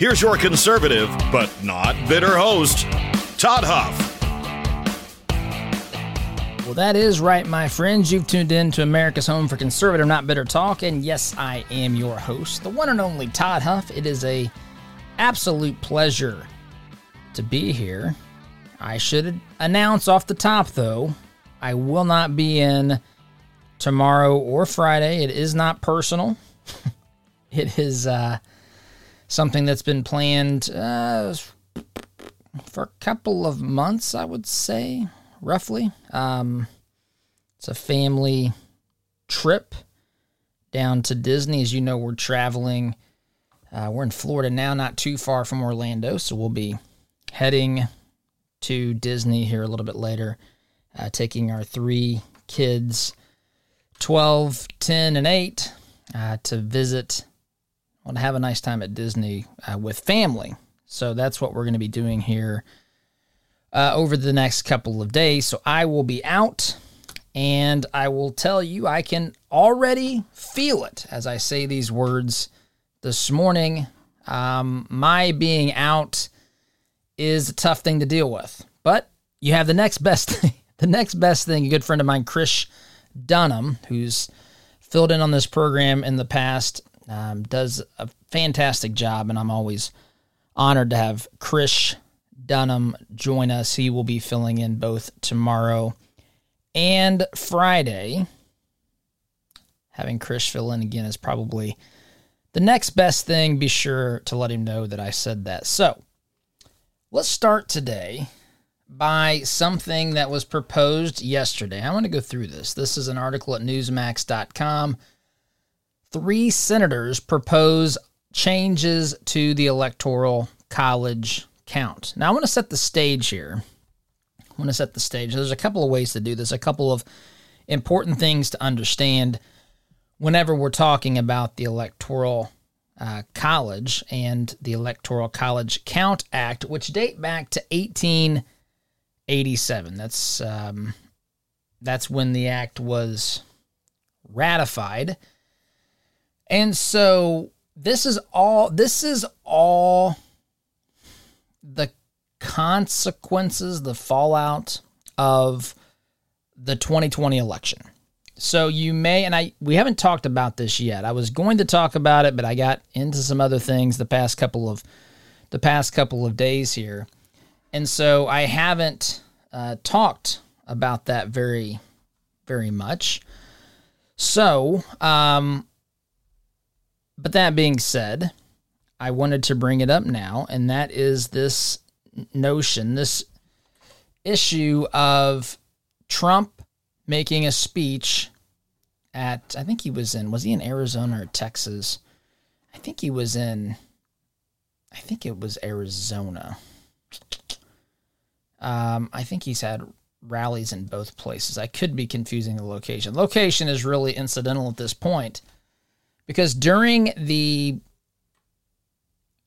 Here's your conservative, but not bitter host, Todd Huff. Well, that is right, my friends. You've tuned in to America's Home for Conservative, Not Bitter Talk, and yes, I am your host, the one and only Todd Huff. It is a absolute pleasure to be here. I should announce off the top, though, I will not be in tomorrow or Friday. It is not personal. it is uh, something that's been planned uh, for a couple of months, I would say, roughly. Um, it's a family trip down to Disney. As you know, we're traveling. Uh, we're in Florida now, not too far from Orlando, so we'll be heading to Disney here a little bit later, uh, taking our three kids, 12, 10, and 8, uh, to visit want to have a nice time at Disney uh, with family. So that's what we're going to be doing here uh, over the next couple of days. So I will be out, and I will tell you, I can already feel it as I say these words this morning. Um, my being out is a tough thing to deal with, but you have the next best thing. the next best thing. A good friend of mine, Chris Dunham, who's filled in on this program in the past, um, does a fantastic job, and I'm always honored to have Chris Dunham join us. He will be filling in both tomorrow and Friday. Having Chris fill in again is probably the next best thing. Be sure to let him know that I said that. So let's start today by something that was proposed yesterday. I want to go through this. This is an article at newsmax.com three senators propose changes to the electoral college count. Now, I want to set the stage here. I want to set the stage. There's a couple of ways to do this, a couple of important things to understand whenever we're talking about the electoral uh, college and the Electoral College Count Act, which date back to 1887. That's um, that's when the act was ratified. And so this is all this is all the consequences, the fallout of the 2020 election. So you may and I we haven't talked about this yet. I was going to talk about it, but I got into some other things the past couple of the past couple of days here. And so I haven't uh, talked about that very very much. So, um, but that being said, I wanted to bring it up now, and that is this notion, this issue of Trump making a speech at, I think he was in, was he in Arizona or Texas? I think he was in, I think it was Arizona. Um, I think he's had rallies in both places. I could be confusing the location. Location is really incidental at this point because during the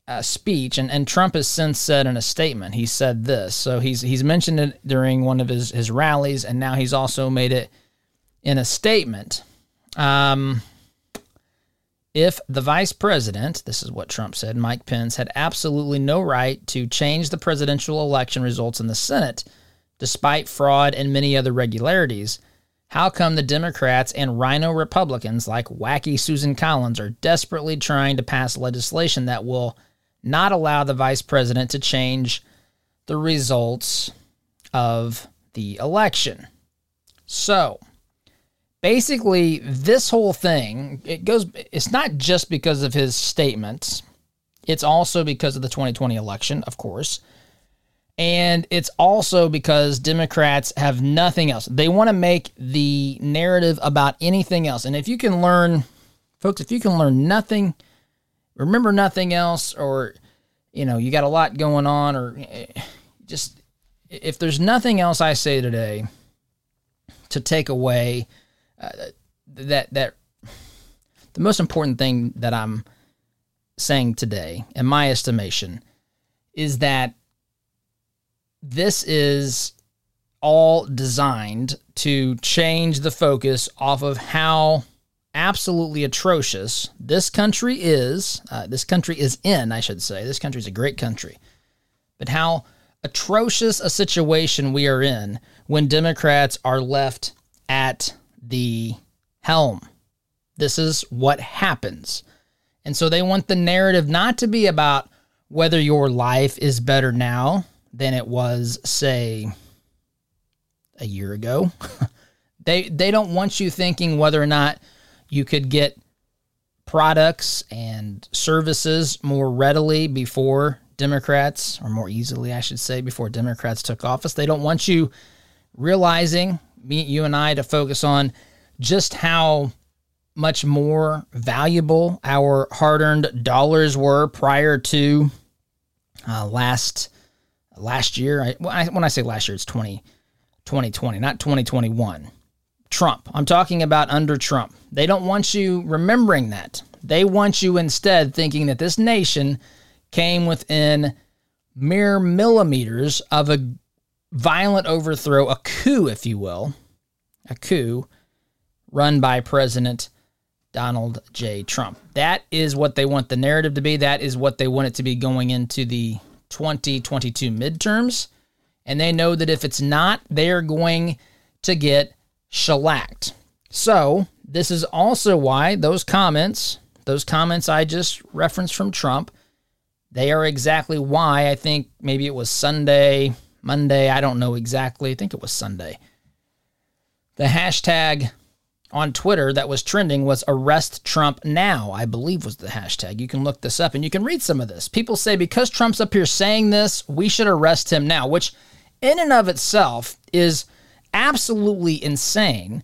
uh, speech, and, and Trump has since said in a statement, he said this. So he's he's mentioned it during one of his, his rallies, and now he's also made it in a statement. Um, if the vice president, this is what Trump said, Mike Pence, had absolutely no right to change the presidential election results in the Senate, despite fraud and many other regularities, how come the Democrats and RINO Republicans like wacky Susan Collins are desperately trying to pass legislation that will not allow the vice president to change the results of the election? So, basically this whole thing, it goes it's not just because of his statements. It's also because of the 2020 election, of course. And it's also because Democrats have nothing else. They want to make the narrative about anything else. And if you can learn, folks, if you can learn nothing, remember nothing else, or you know, you got a lot going on, or eh, just if there's nothing else I say today to take away uh, that that the most important thing that I'm saying today, in my estimation, is that this is all designed to change the focus off of how absolutely atrocious this country is. Uh, this country is in, I should say. This country is a great country. But how atrocious a situation we are in when Democrats are left at the helm. This is what happens. And so they want the narrative not to be about whether your life is better now than it was, say, a year ago. they they don't want you thinking whether or not you could get products and services more readily before Democrats, or more easily, I should say, before Democrats took office. They don't want you realizing, me, you and I, to focus on just how much more valuable our hard earned dollars were prior to uh, last last year. I, when I say last year, it's 20, 2020, not 2021. Trump. I'm talking about under Trump. They don't want you remembering that. They want you instead thinking that this nation came within mere millimeters of a violent overthrow, a coup, if you will, a coup run by President Donald J. Trump. That is what they want the narrative to be. That is what they want it to be going into the 2022 midterms. And they know that if it's not, they are going to get shellacked. So, this is also why those comments, those comments I just referenced from Trump, they are exactly why I think maybe it was Sunday, Monday, I don't know exactly. I think it was Sunday. The hashtag on Twitter that was trending was arrest Trump now, I believe was the hashtag. You can look this up and you can read some of this. People say because Trump's up here saying this, we should arrest him now, which in and of itself is absolutely insane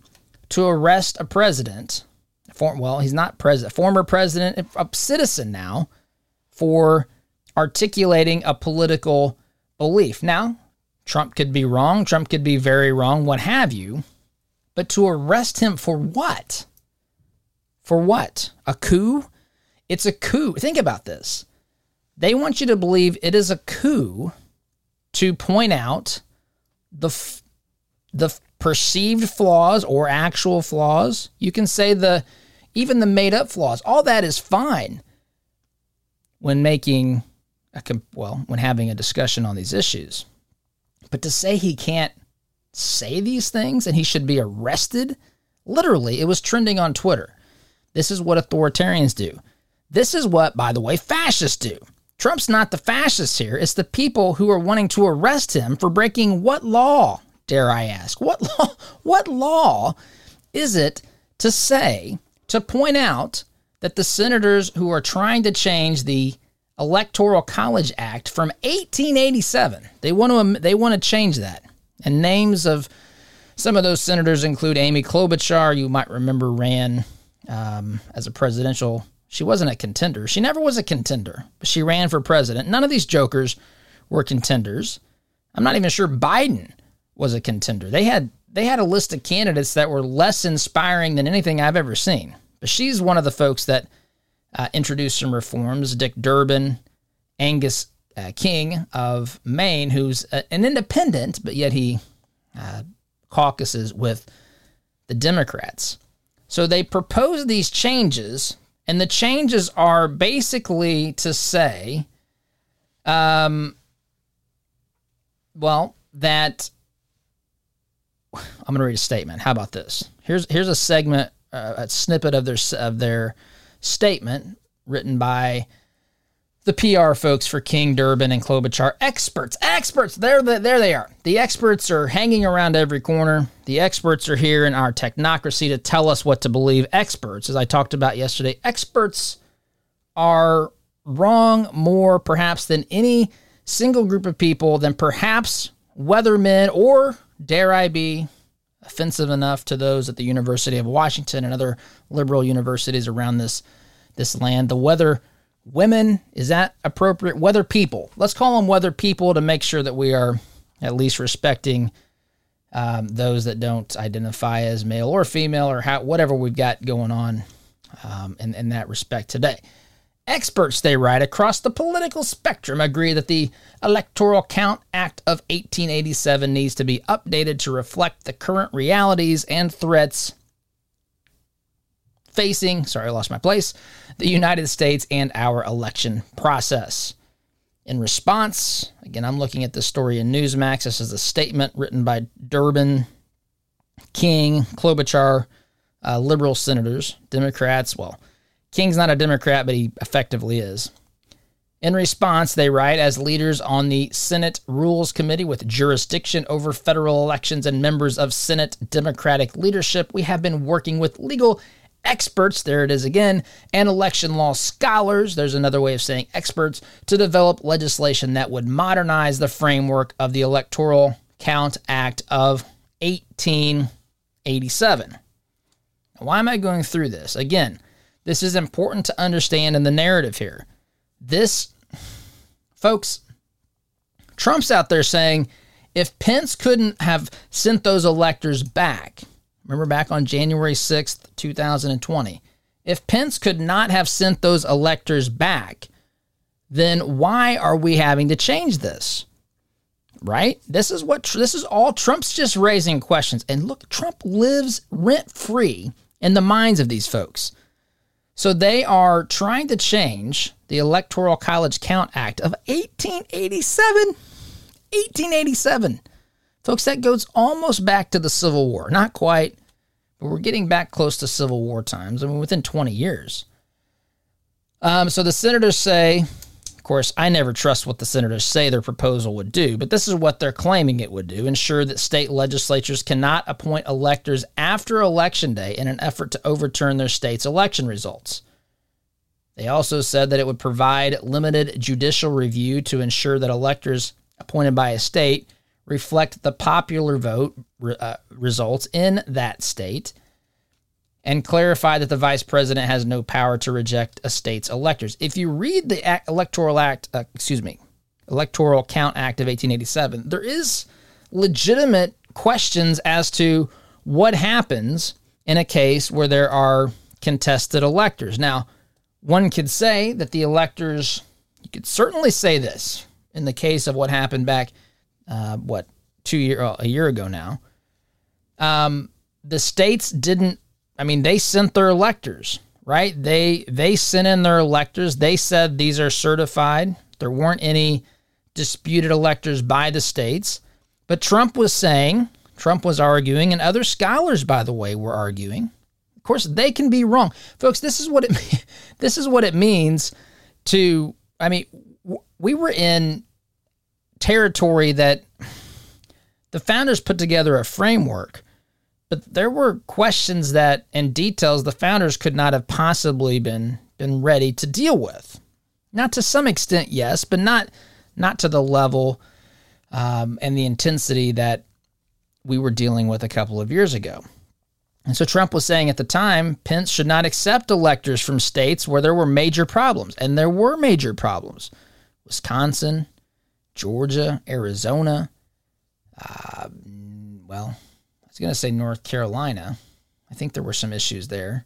to arrest a president. For, well, he's not president, former president, a citizen now, for articulating a political belief. Now, Trump could be wrong, Trump could be very wrong, what have you. But to arrest him for what? For what? A coup? It's a coup. Think about this. They want you to believe it is a coup to point out the f- the perceived flaws or actual flaws. You can say the even the made up flaws. All that is fine when making a well, when having a discussion on these issues. But to say he can't say these things and he should be arrested, literally, it was trending on Twitter. This is what authoritarians do. This is what, by the way, fascists do. Trump's not the fascist here. It's the people who are wanting to arrest him for breaking what law, dare I ask? What law, what law is it to say, to point out that the senators who are trying to change the Electoral College Act from 1887, they want to they want to change that. And names of some of those senators include Amy Klobuchar, you might remember ran um, as a presidential. She wasn't a contender. She never was a contender, but she ran for president. None of these jokers were contenders. I'm not even sure Biden was a contender. They had they had a list of candidates that were less inspiring than anything I've ever seen. But she's one of the folks that uh, introduced some reforms. Dick Durbin, Angus uh, King of Maine, who's a, an independent, but yet he uh, caucuses with the Democrats. So they propose these changes, and the changes are basically to say, um, well, that I'm going to read a statement. How about this? Here's here's a segment, uh, a snippet of their of their statement written by the PR folks for King, Durbin, and Klobuchar, experts, experts, there, the, there they are. The experts are hanging around every corner. The experts are here in our technocracy to tell us what to believe. Experts, as I talked about yesterday, experts are wrong more perhaps than any single group of people, than perhaps weathermen, or dare I be offensive enough to those at the University of Washington and other liberal universities around this, this land. The weather women. Is that appropriate? Weather people. Let's call them weather people to make sure that we are at least respecting um, those that don't identify as male or female or how, whatever we've got going on um, in, in that respect today. Experts, they write, across the political spectrum agree that the Electoral Count Act of 1887 needs to be updated to reflect the current realities and threats facing, sorry, I lost my place, the United States and our election process. In response, again, I'm looking at this story in Newsmax. This is a statement written by Durbin, King, Klobuchar, uh, liberal senators, Democrats. Well, King's not a Democrat, but he effectively is. In response, they write as leaders on the Senate Rules Committee with jurisdiction over federal elections and members of Senate Democratic leadership, we have been working with legal experts, there it is again, and election law scholars, there's another way of saying experts, to develop legislation that would modernize the framework of the Electoral Count Act of 1887. Why am I going through this? Again, this is important to understand in the narrative here. This, folks, Trump's out there saying if Pence couldn't have sent those electors back, remember back on January 6th, 2020, if Pence could not have sent those electors back, then why are we having to change this? Right? This is what this is all Trump's just raising questions. And look, Trump lives rent free in the minds of these folks. So they are trying to change the Electoral College Count Act of 1887. 1887. Folks, that goes almost back to the Civil War. Not quite, but we're getting back close to Civil War times. I mean, within 20 years. Um, so the senators say of course, I never trust what the senators say their proposal would do, but this is what they're claiming it would do ensure that state legislatures cannot appoint electors after Election Day in an effort to overturn their state's election results. They also said that it would provide limited judicial review to ensure that electors appointed by a state reflect the popular vote uh, results in that state and clarify that the vice president has no power to reject a state's electors. If you read the Electoral Act, uh, excuse me, Electoral Count Act of 1887, there is legitimate questions as to what happens in a case where there are contested electors. Now, one could say that the electors, you could certainly say this in the case of what happened back, uh, what, two year, uh, a year ago now. Um, the states didn't I mean, they sent their electors, right? They they sent in their electors. They said these are certified. There weren't any disputed electors by the states. But Trump was saying, Trump was arguing, and other scholars, by the way, were arguing. Of course, they can be wrong, folks. This is what it this is what it means to. I mean, we were in territory that the founders put together a framework but there were questions that and details the founders could not have possibly been been ready to deal with. Not to some extent, yes, but not not to the level um, and the intensity that we were dealing with a couple of years ago. And so Trump was saying at the time, Pence should not accept electors from states where there were major problems, and there were major problems: Wisconsin, Georgia, Arizona. Uh, well, I was going to say North Carolina. I think there were some issues there.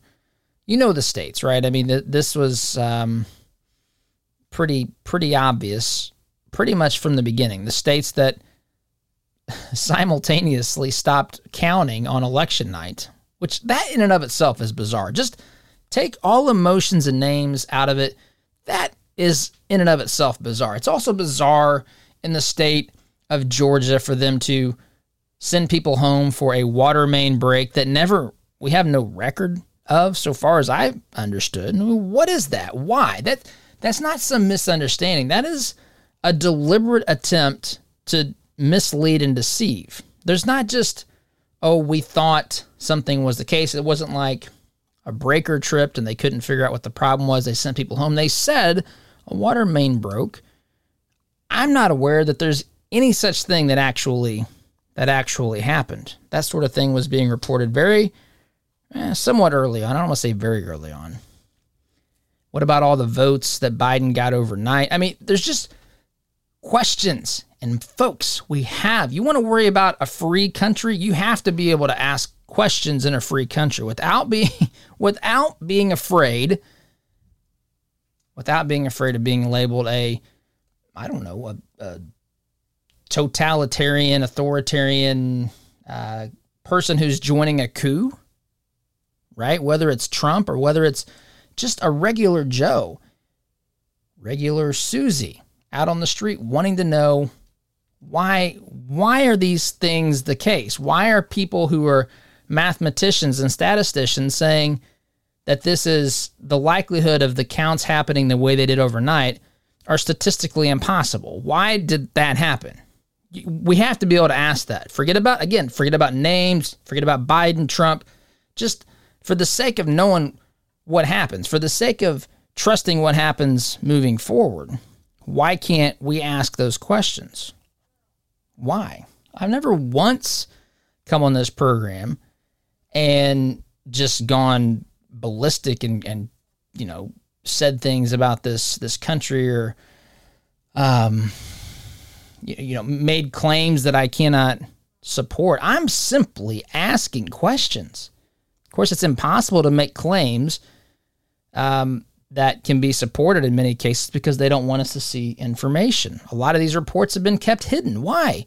You know the states, right? I mean, th- this was um, pretty pretty obvious, pretty much from the beginning. The states that simultaneously stopped counting on election night, which that in and of itself is bizarre. Just take all emotions and names out of it. That is in and of itself bizarre. It's also bizarre in the state of Georgia for them to send people home for a water main break that never we have no record of so far as I understood. What is that? Why? That that's not some misunderstanding. That is a deliberate attempt to mislead and deceive. There's not just oh, we thought something was the case. It wasn't like a breaker tripped and they couldn't figure out what the problem was. They sent people home. They said a water main broke. I'm not aware that there's any such thing that actually that actually happened. That sort of thing was being reported very, eh, somewhat early on. I don't want to say very early on. What about all the votes that Biden got overnight? I mean, there's just questions. And folks, we have. You want to worry about a free country? You have to be able to ask questions in a free country without being without being afraid without being afraid of being labeled a I don't know, a, a totalitarian, authoritarian uh, person who's joining a coup, right? Whether it's Trump or whether it's just a regular Joe, regular Susie out on the street wanting to know why why are these things the case? Why are people who are mathematicians and statisticians saying that this is the likelihood of the counts happening the way they did overnight are statistically impossible. Why did that happen? We have to be able to ask that. Forget about again, forget about names, forget about Biden, Trump. Just for the sake of knowing what happens, for the sake of trusting what happens moving forward, why can't we ask those questions? Why? I've never once come on this program and just gone ballistic and, and you know said things about this this country or um you, you know made claims that I cannot support. I'm simply asking questions. Of course, it's impossible to make claims um, that can be supported in many cases because they don't want us to see information. A lot of these reports have been kept hidden. Why?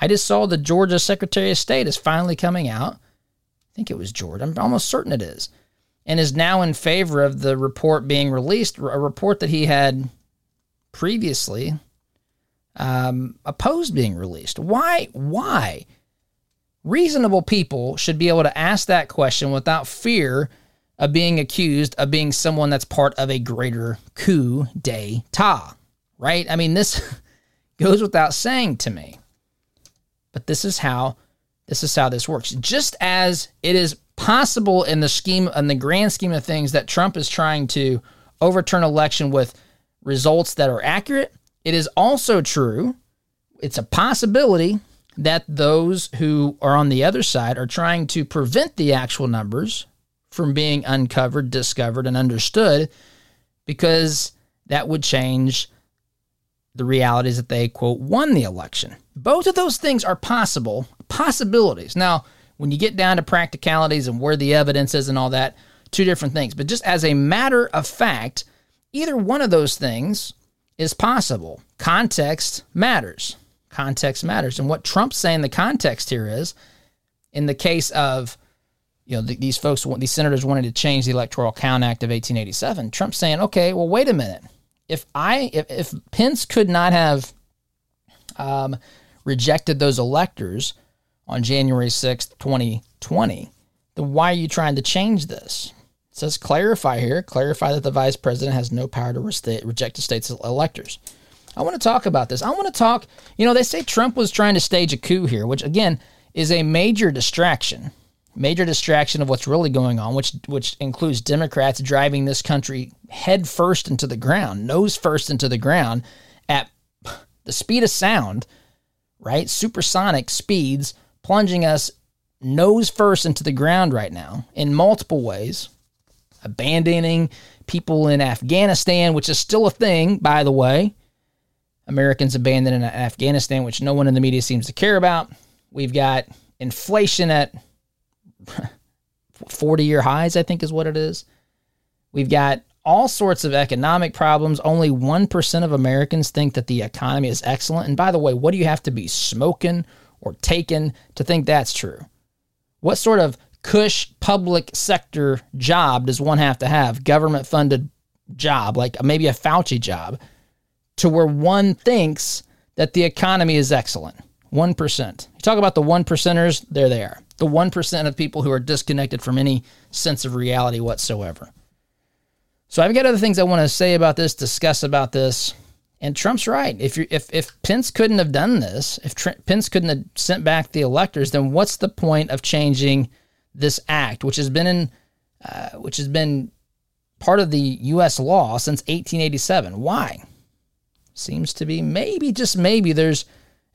I just saw the Georgia Secretary of State is finally coming out. I think it was Georgia. I'm almost certain it is and is now in favor of the report being released, a report that he had previously um, opposed being released. Why? Why? Reasonable people should be able to ask that question without fear of being accused of being someone that's part of a greater coup d'etat, right? I mean, this goes without saying to me. But this is how this is how this works. Just as it is possible in the scheme in the grand scheme of things that Trump is trying to overturn election with results that are accurate. It is also true, it's a possibility that those who are on the other side are trying to prevent the actual numbers from being uncovered, discovered, and understood because that would change the realities that they, quote, won the election. Both of those things are possible, possibilities. Now, when you get down to practicalities and where the evidence is and all that, two different things. But just as a matter of fact, either one of those things is possible. Context matters. Context matters. And what Trump's saying the context here is, in the case of, you know, the, these folks, these senators wanted to change the Electoral Count Act of 1887. Trump's saying, okay, well, wait a minute. If I, if, if Pence could not have um, rejected those electors on January 6th, 2020, then why are you trying to change this? It says clarify here, clarify that the vice president has no power to reject the state's electors. I want to talk about this. I want to talk, you know, they say Trump was trying to stage a coup here, which again is a major distraction. Major distraction of what's really going on, which which includes Democrats driving this country head first into the ground, nose first into the ground at the speed of sound, right? Supersonic speeds plunging us nose first into the ground right now in multiple ways, abandoning people in Afghanistan, which is still a thing, by the way. Americans abandoned in Afghanistan, which no one in the media seems to care about. We've got inflation at 40 year highs, I think is what it is. We've got all sorts of economic problems. Only 1% of Americans think that the economy is excellent. And by the way, what do you have to be smoking or taken to think that's true? What sort of cush public sector job does one have to have? Government funded job, like maybe a Fauci job, to where one thinks that the economy is excellent. 1%. You talk about the one percenters, they're there. The 1% of people who are disconnected from any sense of reality whatsoever. So I've got other things I want to say about this, discuss about this. And Trump's right. If you if if Pence couldn't have done this, if Tr- Pence couldn't have sent back the electors, then what's the point of changing this act, which has been in, uh, which has been part of the U.S. law since 1887? Why? Seems to be maybe just maybe there's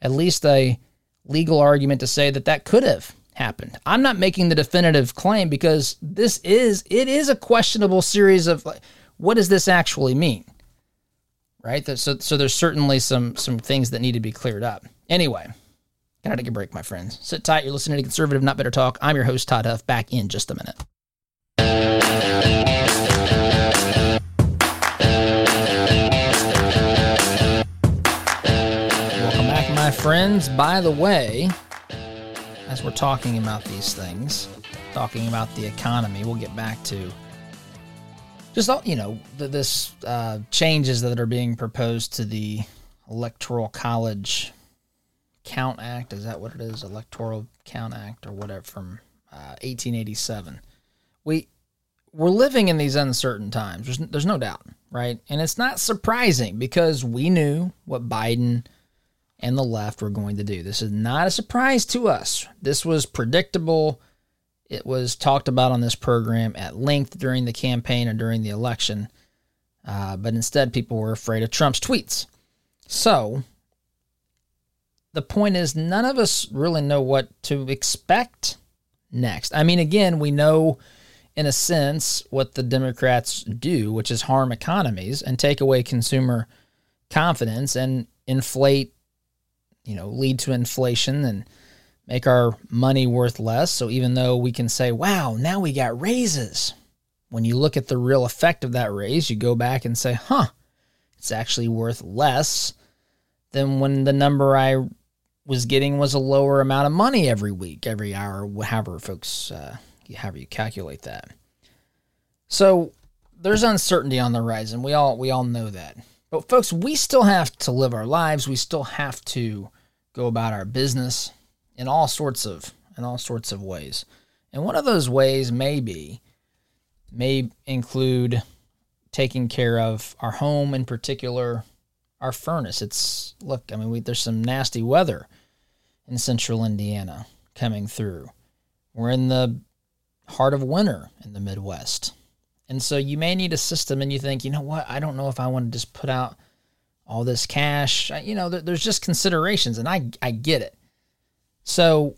at least a legal argument to say that that could have happened. I'm not making the definitive claim because this is it is a questionable series of what does this actually mean? Right? So, so there's certainly some some things that need to be cleared up. Anyway, gotta take a break, my friends. Sit tight. You're listening to Conservative Not Bitter Talk. I'm your host, Todd Huff. Back in just a minute. Welcome back, my friends. By the way, as we're talking about these things, talking about the economy, we'll get back to just all you know the, this uh, changes that are being proposed to the electoral college count act. Is that what it is? Electoral count act or whatever from uh, 1887 we we're living in these uncertain times. There's, there's no doubt right? And it's not surprising because we knew what biden and the left were going to do. This is not a surprise to us. This was predictable it was talked about on this program at length during the campaign or during the election, uh, but instead people were afraid of Trump's tweets. So the point is, none of us really know what to expect next. I mean, again, we know in a sense what the Democrats do, which is harm economies and take away consumer confidence and inflate, you know, lead to inflation and make our money worth less. So even though we can say, wow, now we got raises, when you look at the real effect of that raise, you go back and say, huh, it's actually worth less than when the number I was getting was a lower amount of money every week, every hour, however folks, uh, however you calculate that. So there's uncertainty on the horizon. We all we all know that. But folks, we still have to live our lives. We still have to go about our business in all sorts of in all sorts of ways. And one of those ways may be may include taking care of our home in particular, our furnace. It's look, I mean, we, there's some nasty weather in central Indiana coming through. We're in the heart of winter in the Midwest. And so you may need a system and you think, you know what, I don't know if I want to just put out all this cash. You know, there's just considerations and I I get it. So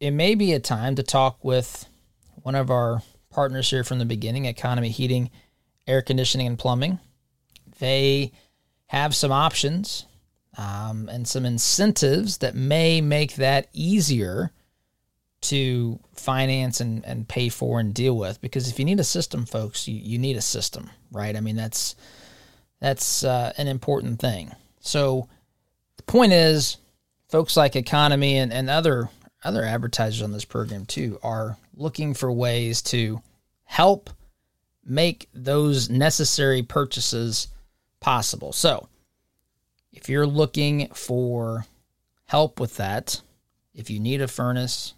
it may be a time to talk with one of our partners here from the beginning Economy Heating, Air Conditioning, and Plumbing. They have some options um, and some incentives that may make that easier to finance and, and pay for and deal with. Because if you need a system folks you, you need a system right? I mean that's that's uh, an important thing. So the point is folks like Economy and, and other other advertisers on this program too are looking for ways to help make those necessary purchases possible. So, if you're looking for help with that, if you need a furnace,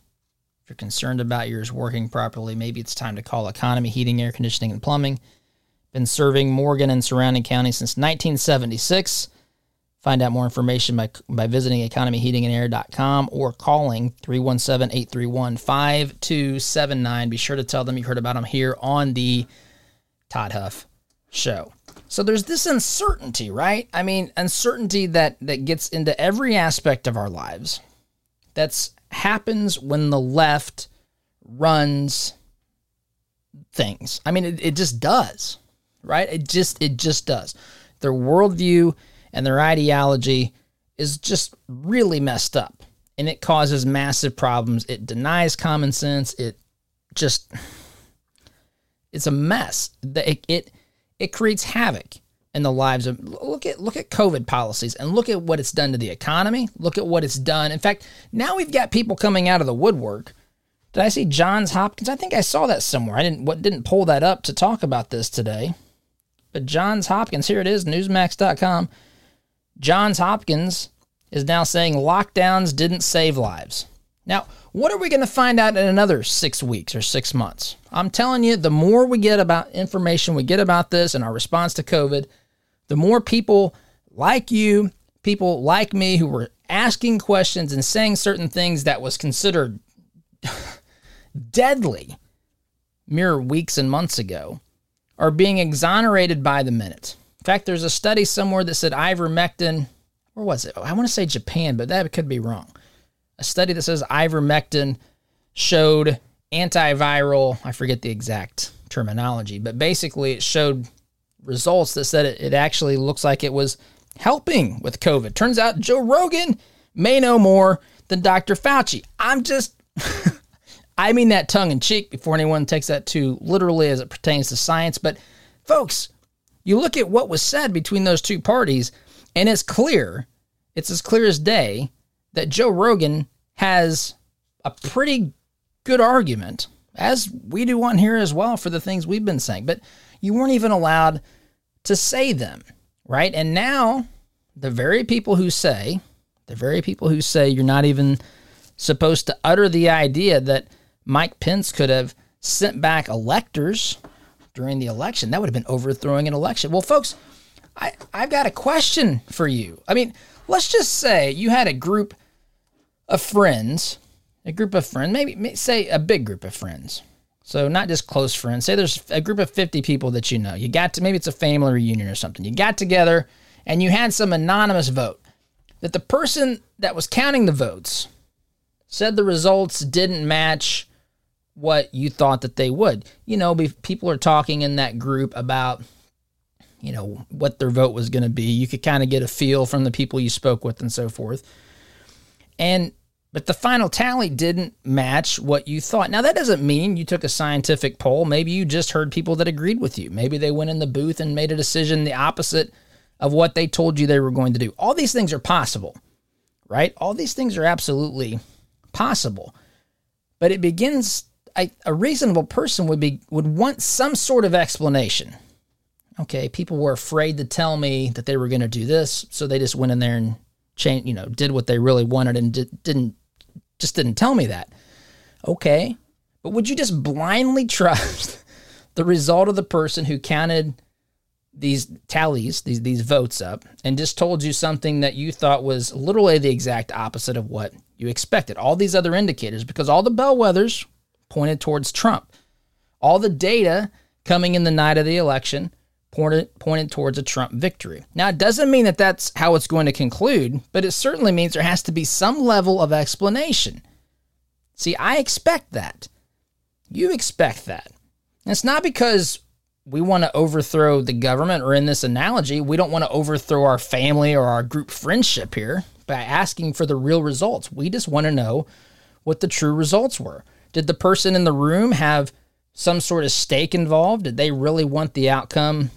if you're concerned about yours working properly, maybe it's time to call Economy Heating, Air Conditioning, and Plumbing. Been serving Morgan and surrounding counties since 1976. Find out more information by, by visiting economyheatingandair.com or calling 317 831 5279. Be sure to tell them you heard about them here on the Todd Huff Show. So there's this uncertainty, right? I mean, uncertainty that, that gets into every aspect of our lives. That's happens when the left runs things. I mean, it, it just does, right? It just it just does. Their worldview and their ideology is just really messed up and it causes massive problems. It denies common sense. It just it's a mess. It it, it creates havoc in the lives of look at look at COVID policies and look at what it's done to the economy. Look at what it's done. In fact, now we've got people coming out of the woodwork. Did I see Johns Hopkins? I think I saw that somewhere. I didn't what didn't pull that up to talk about this today. But Johns Hopkins, here it is, newsmax.com. Johns Hopkins is now saying lockdowns didn't save lives. Now, what are we going to find out in another six weeks or six months? I'm telling you, the more we get about information we get about this and our response to COVID, the more people like you, people like me who were asking questions and saying certain things that was considered deadly mere weeks and months ago are being exonerated by the minute. In fact, there's a study somewhere that said ivermectin, where was it? I want to say Japan, but that could be wrong. A study that says ivermectin showed antiviral, I forget the exact terminology, but basically it showed results that said it, it actually looks like it was helping with COVID. Turns out Joe Rogan may know more than Dr. Fauci. I'm just, I mean that tongue in cheek before anyone takes that too literally as it pertains to science. But folks, you look at what was said between those two parties, and it's clear, it's as clear as day that Joe Rogan has a pretty good argument, as we do on here as well, for the things we've been saying. But you weren't even allowed to say them, right? And now, the very people who say, the very people who say you're not even supposed to utter the idea that Mike Pence could have sent back electors during the election, that would have been overthrowing an election. Well, folks, I, I've got a question for you. I mean, let's just say you had a group of friends, a group of friends, maybe say a big group of friends. So not just close friends. Say there's a group of 50 people that you know. You got to maybe it's a family reunion or something. You got together and you had some anonymous vote that the person that was counting the votes said the results didn't match what you thought that they would. You know, people are talking in that group about you know what their vote was going to be. You could kind of get a feel from the people you spoke with and so forth. And but the final tally didn't match what you thought. Now that doesn't mean you took a scientific poll. Maybe you just heard people that agreed with you. Maybe they went in the booth and made a decision the opposite of what they told you they were going to do. All these things are possible. Right? All these things are absolutely possible. But it begins I, a reasonable person would be would want some sort of explanation. Okay, people were afraid to tell me that they were going to do this, so they just went in there and changed, you know, did what they really wanted and did, didn't just didn't tell me that. Okay, but would you just blindly trust the result of the person who counted these tallies, these these votes up, and just told you something that you thought was literally the exact opposite of what you expected? All these other indicators, because all the bellwethers pointed towards Trump. All the data coming in the night of the election pointed, pointed towards a Trump victory. Now, it doesn't mean that that's how it's going to conclude, but it certainly means there has to be some level of explanation. See, I expect that. You expect that. And it's not because we want to overthrow the government, or in this analogy, we don't want to overthrow our family or our group friendship here by asking for the real results. We just want to know what the true results were. Did the person in the room have some sort of stake involved? Did they really want the outcome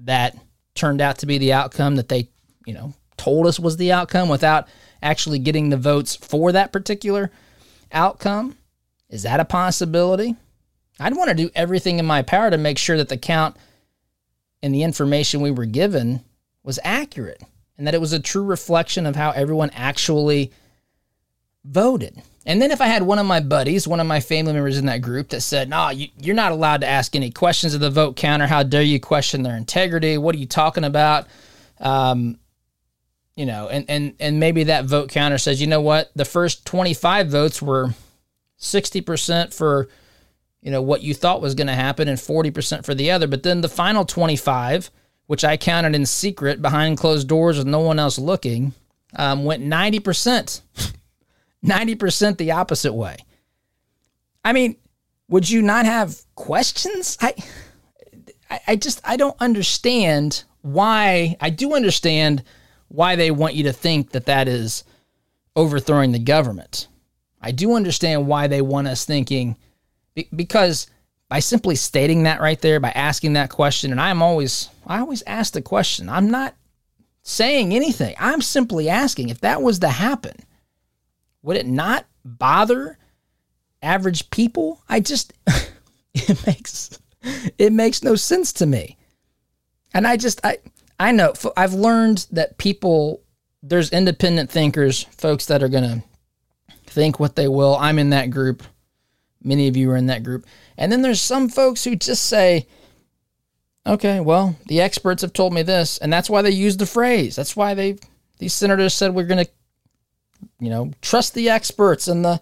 that turned out to be the outcome that they, you know, told us was the outcome without actually getting the votes for that particular outcome? Is that a possibility? I'd want to do everything in my power to make sure that the count and the information we were given was accurate and that it was a true reflection of how everyone actually voted. And then if I had one of my buddies, one of my family members in that group that said, "No, you, you're not allowed to ask any questions of the vote counter. How dare you question their integrity? What are you talking about?" Um, you know, and and and maybe that vote counter says, "You know what? The first 25 votes were 60% for you know what you thought was going to happen and 40% for the other, but then the final 25, which I counted in secret behind closed doors with no one else looking, um, went 90%." 90% the opposite way. I mean, would you not have questions? I, I, just, I don't understand why. I do understand why they want you to think that that is overthrowing the government. I do understand why they want us thinking, because by simply stating that right there, by asking that question, and I'm always, I always ask the question. I'm not saying anything. I'm simply asking if that was to happen would it not bother average people? I just it makes it makes no sense to me. And I just I I know I've learned that people there's independent thinkers, folks that are going to think what they will. I'm in that group. Many of you are in that group. And then there's some folks who just say, okay, well, the experts have told me this. And that's why they use the phrase. That's why they, these senators said we're going to you know, trust the experts and the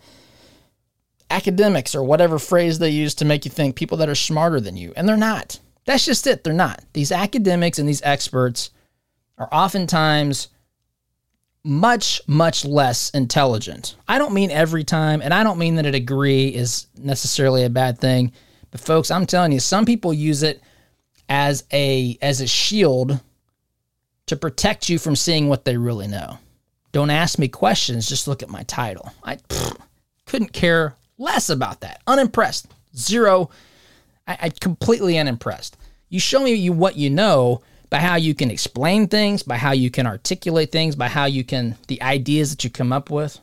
academics or whatever phrase they use to make you think people that are smarter than you. And they're not. That's just it. They're not. These academics and these experts are oftentimes much, much less intelligent. I don't mean every time, and I don't mean that a degree is necessarily a bad thing. But, folks, I'm telling you, some people use it as a as a shield to protect you from seeing what they really know. Don't ask me questions, just look at my title. I pfft, couldn't care less about that. Unimpressed. Zero. I, I completely unimpressed. You show me you what you know by how you can explain things, by how you can articulate things, by how you can the ideas that you come up with.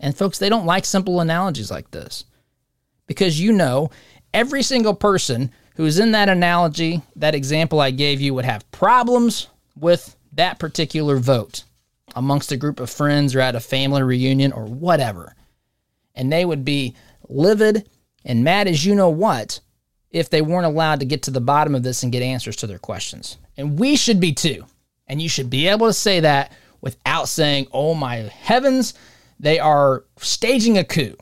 And folks, they don't like simple analogies like this. Because you know, every single person who's in that analogy, that example I gave you would have problems with that particular vote amongst a group of friends or at a family reunion or whatever. And they would be livid and mad as you know what if they weren't allowed to get to the bottom of this and get answers to their questions. And we should be too. And you should be able to say that without saying, oh my heavens, they are staging a coup.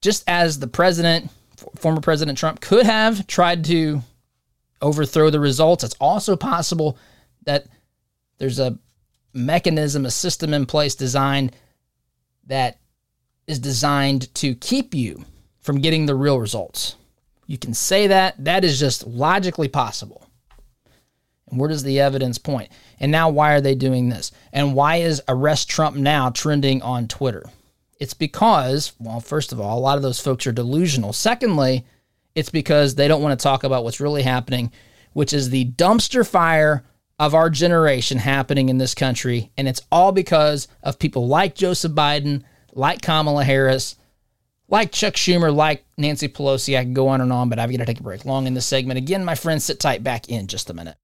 Just as the president, former President Trump, could have tried to overthrow the results, it's also possible that there's a mechanism, a system in place designed that is designed to keep you from getting the real results. You can say that. That is just logically possible. And where does the evidence point? And now, why are they doing this? And why is Arrest Trump Now trending on Twitter? It's because, well, first of all, a lot of those folks are delusional. Secondly, it's because they don't want to talk about what's really happening, which is the dumpster fire of our generation happening in this country. And it's all because of people like Joseph Biden, like Kamala Harris, like Chuck Schumer, like Nancy Pelosi. I can go on and on, but I've got to take a break long in this segment. Again, my friends, sit tight back in just a minute.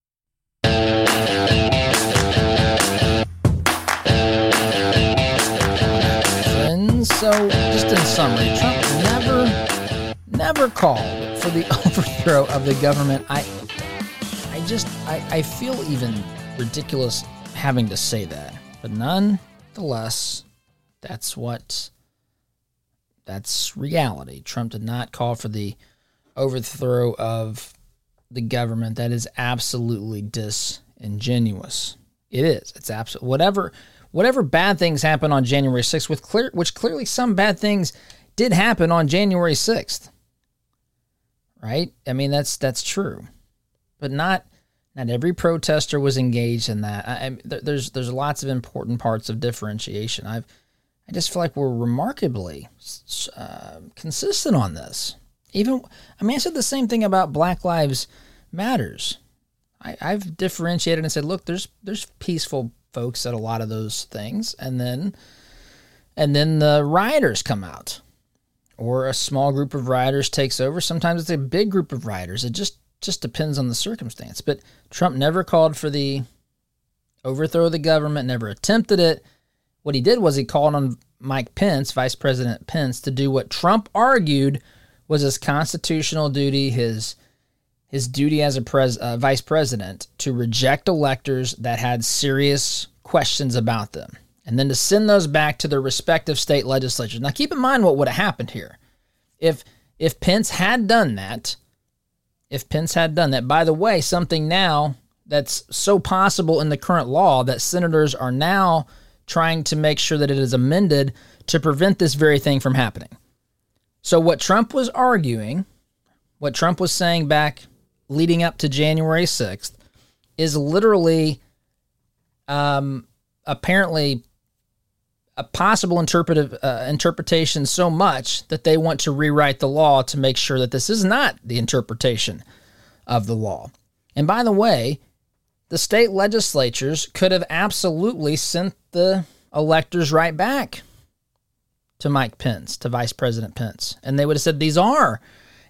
So just in summary, Trump never, never called for the overthrow of the government. I just I, I feel even ridiculous having to say that. But nonetheless, that's what that's reality. Trump did not call for the overthrow of the government. That is absolutely disingenuous. It is. It's absolute whatever whatever bad things happen on January 6th, with clear which clearly some bad things did happen on January 6th. Right? I mean that's that's true. But not not every protester was engaged in that. I, I, there's there's lots of important parts of differentiation. I've I just feel like we're remarkably uh, consistent on this. Even I mean, I said the same thing about Black Lives Matters. I, I've differentiated and said, look, there's there's peaceful folks at a lot of those things, and then and then the rioters come out, or a small group of rioters takes over. Sometimes it's a big group of rioters. It just just depends on the circumstance. But Trump never called for the overthrow of the government, never attempted it. What he did was he called on Mike Pence, Vice President Pence, to do what Trump argued was his constitutional duty, his his duty as a pres, uh, vice president to reject electors that had serious questions about them, and then to send those back to their respective state legislatures. Now, keep in mind what would have happened here if if Pence had done that if Pence had done that. By the way, something now that's so possible in the current law that senators are now trying to make sure that it is amended to prevent this very thing from happening. So, what Trump was arguing, what Trump was saying back leading up to January 6th, is literally um, apparently a possible interpretive uh, interpretation so much that they want to rewrite the law to make sure that this is not the interpretation of the law. And by the way, the state legislatures could have absolutely sent the electors right back to Mike Pence, to Vice President Pence, and they would have said these are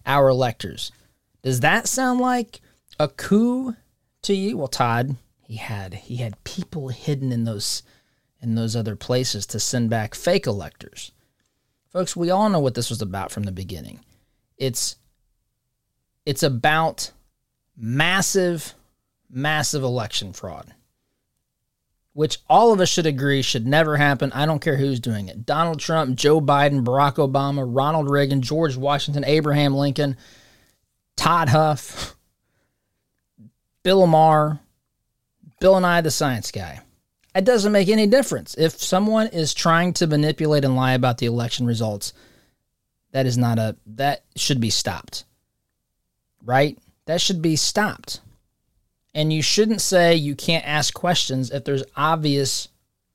our electors. Does that sound like a coup to you? Well, Todd, he had he had people hidden in those in those other places to send back fake electors. Folks, we all know what this was about from the beginning. It's it's about massive massive election fraud which all of us should agree should never happen. I don't care who's doing it. Donald Trump, Joe Biden, Barack Obama, Ronald Reagan, George Washington, Abraham Lincoln, Todd Huff, Bill Maher, Bill Nye, the Science Guy. It doesn't make any difference. If someone is trying to manipulate and lie about the election results, that is not a that should be stopped. Right? That should be stopped. And you shouldn't say you can't ask questions if there's obvious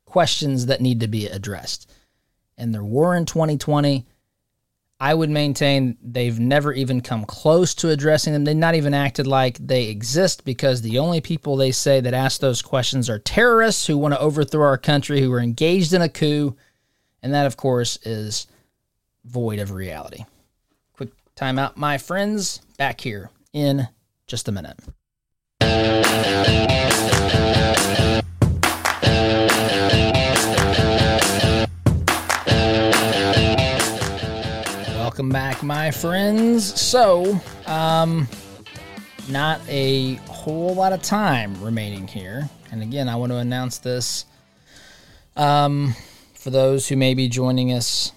questions that need to be addressed. And there were in 2020. I would maintain they've never even come close to addressing them. They've not even acted like they exist because the only people they say that ask those questions are terrorists who want to overthrow our country, who are engaged in a coup. And that, of course, is void of reality. Quick timeout, my friends. Back here in just a minute. Welcome back, my friends. So, um, not a whole lot of time remaining here. And again, I want to announce this um, for those who may be joining us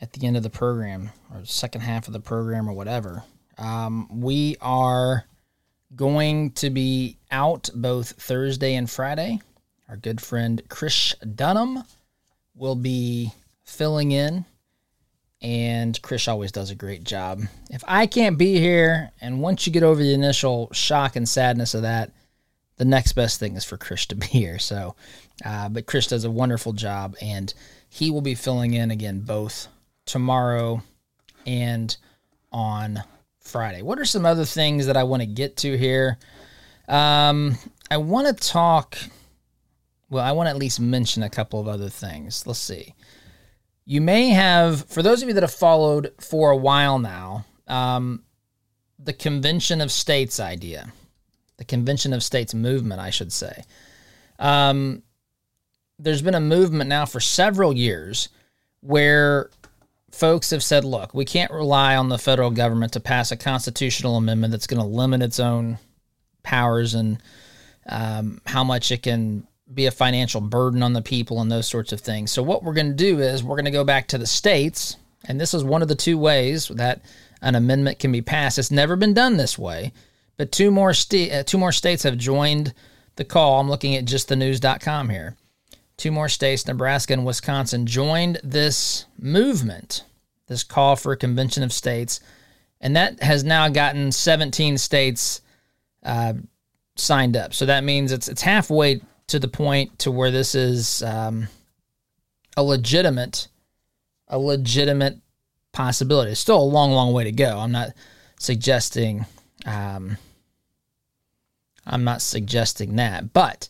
at the end of the program or second half of the program or whatever. Um, we are going to be out both Thursday and Friday. Our good friend Chris Dunham will be filling in and Chris always does a great job. If I can't be here, and once you get over the initial shock and sadness of that, the next best thing is for Chris to be here. So, uh, but Chris does a wonderful job, and he will be filling in again both tomorrow and on Friday. What are some other things that I want to get to here? Um, I want to talk. Well, I want to at least mention a couple of other things. Let's see you may have, for those of you that have followed for a while now, um, the Convention of States idea, the Convention of States movement, I should say. Um, there's been a movement now for several years where folks have said, look, we can't rely on the federal government to pass a constitutional amendment that's going to limit its own powers and um, how much it can be a financial burden on the people and those sorts of things. So what we're going to do is we're going to go back to the states, and this is one of the two ways that an amendment can be passed. It's never been done this way, but two more st- uh, two more states have joined the call. I'm looking at justthenews.com here. Two more states, Nebraska and Wisconsin, joined this movement, this call for a convention of states, and that has now gotten 17 states uh, signed up. So that means it's it's halfway to the point to where this is um, a legitimate, a legitimate possibility. It's still a long, long way to go. I'm not suggesting, um, I'm not suggesting that, but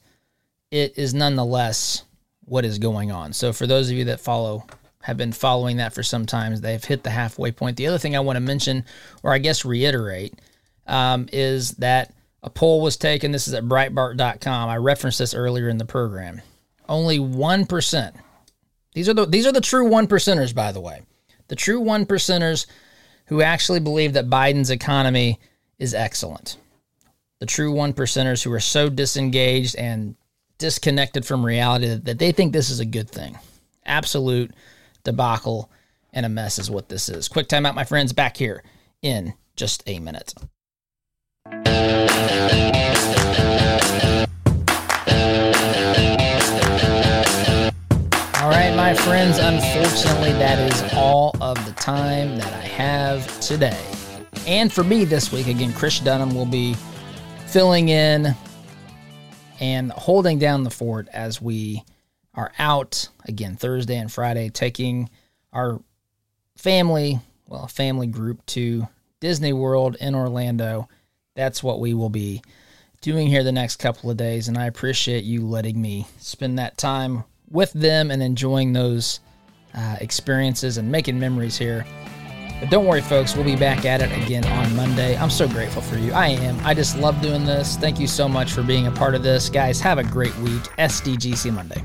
it is nonetheless what is going on. So for those of you that follow, have been following that for some time, they've hit the halfway point. The other thing I want to mention, or I guess reiterate, um, is that a poll was taken. This is at Breitbart.com. I referenced this earlier in the program. Only one percent. These are the these are the true one percenters, by the way. The true one percenters who actually believe that Biden's economy is excellent. The true one percenters who are so disengaged and disconnected from reality that they think this is a good thing. Absolute debacle and a mess is what this is. Quick time out, my friends, back here in just a minute. Right, my friends, unfortunately, that is all of the time that I have today. And for me this week, again, Chris Dunham will be filling in and holding down the fort as we are out again Thursday and Friday, taking our family, well, family group to Disney World in Orlando that's what we will be doing here the next couple of days. And I appreciate you letting me spend that time with them and enjoying those uh, experiences and making memories here. But don't worry, folks, we'll be back at it again on Monday. I'm so grateful for you. I am. I just love doing this. Thank you so much for being a part of this. Guys, have a great week. SDGC Monday.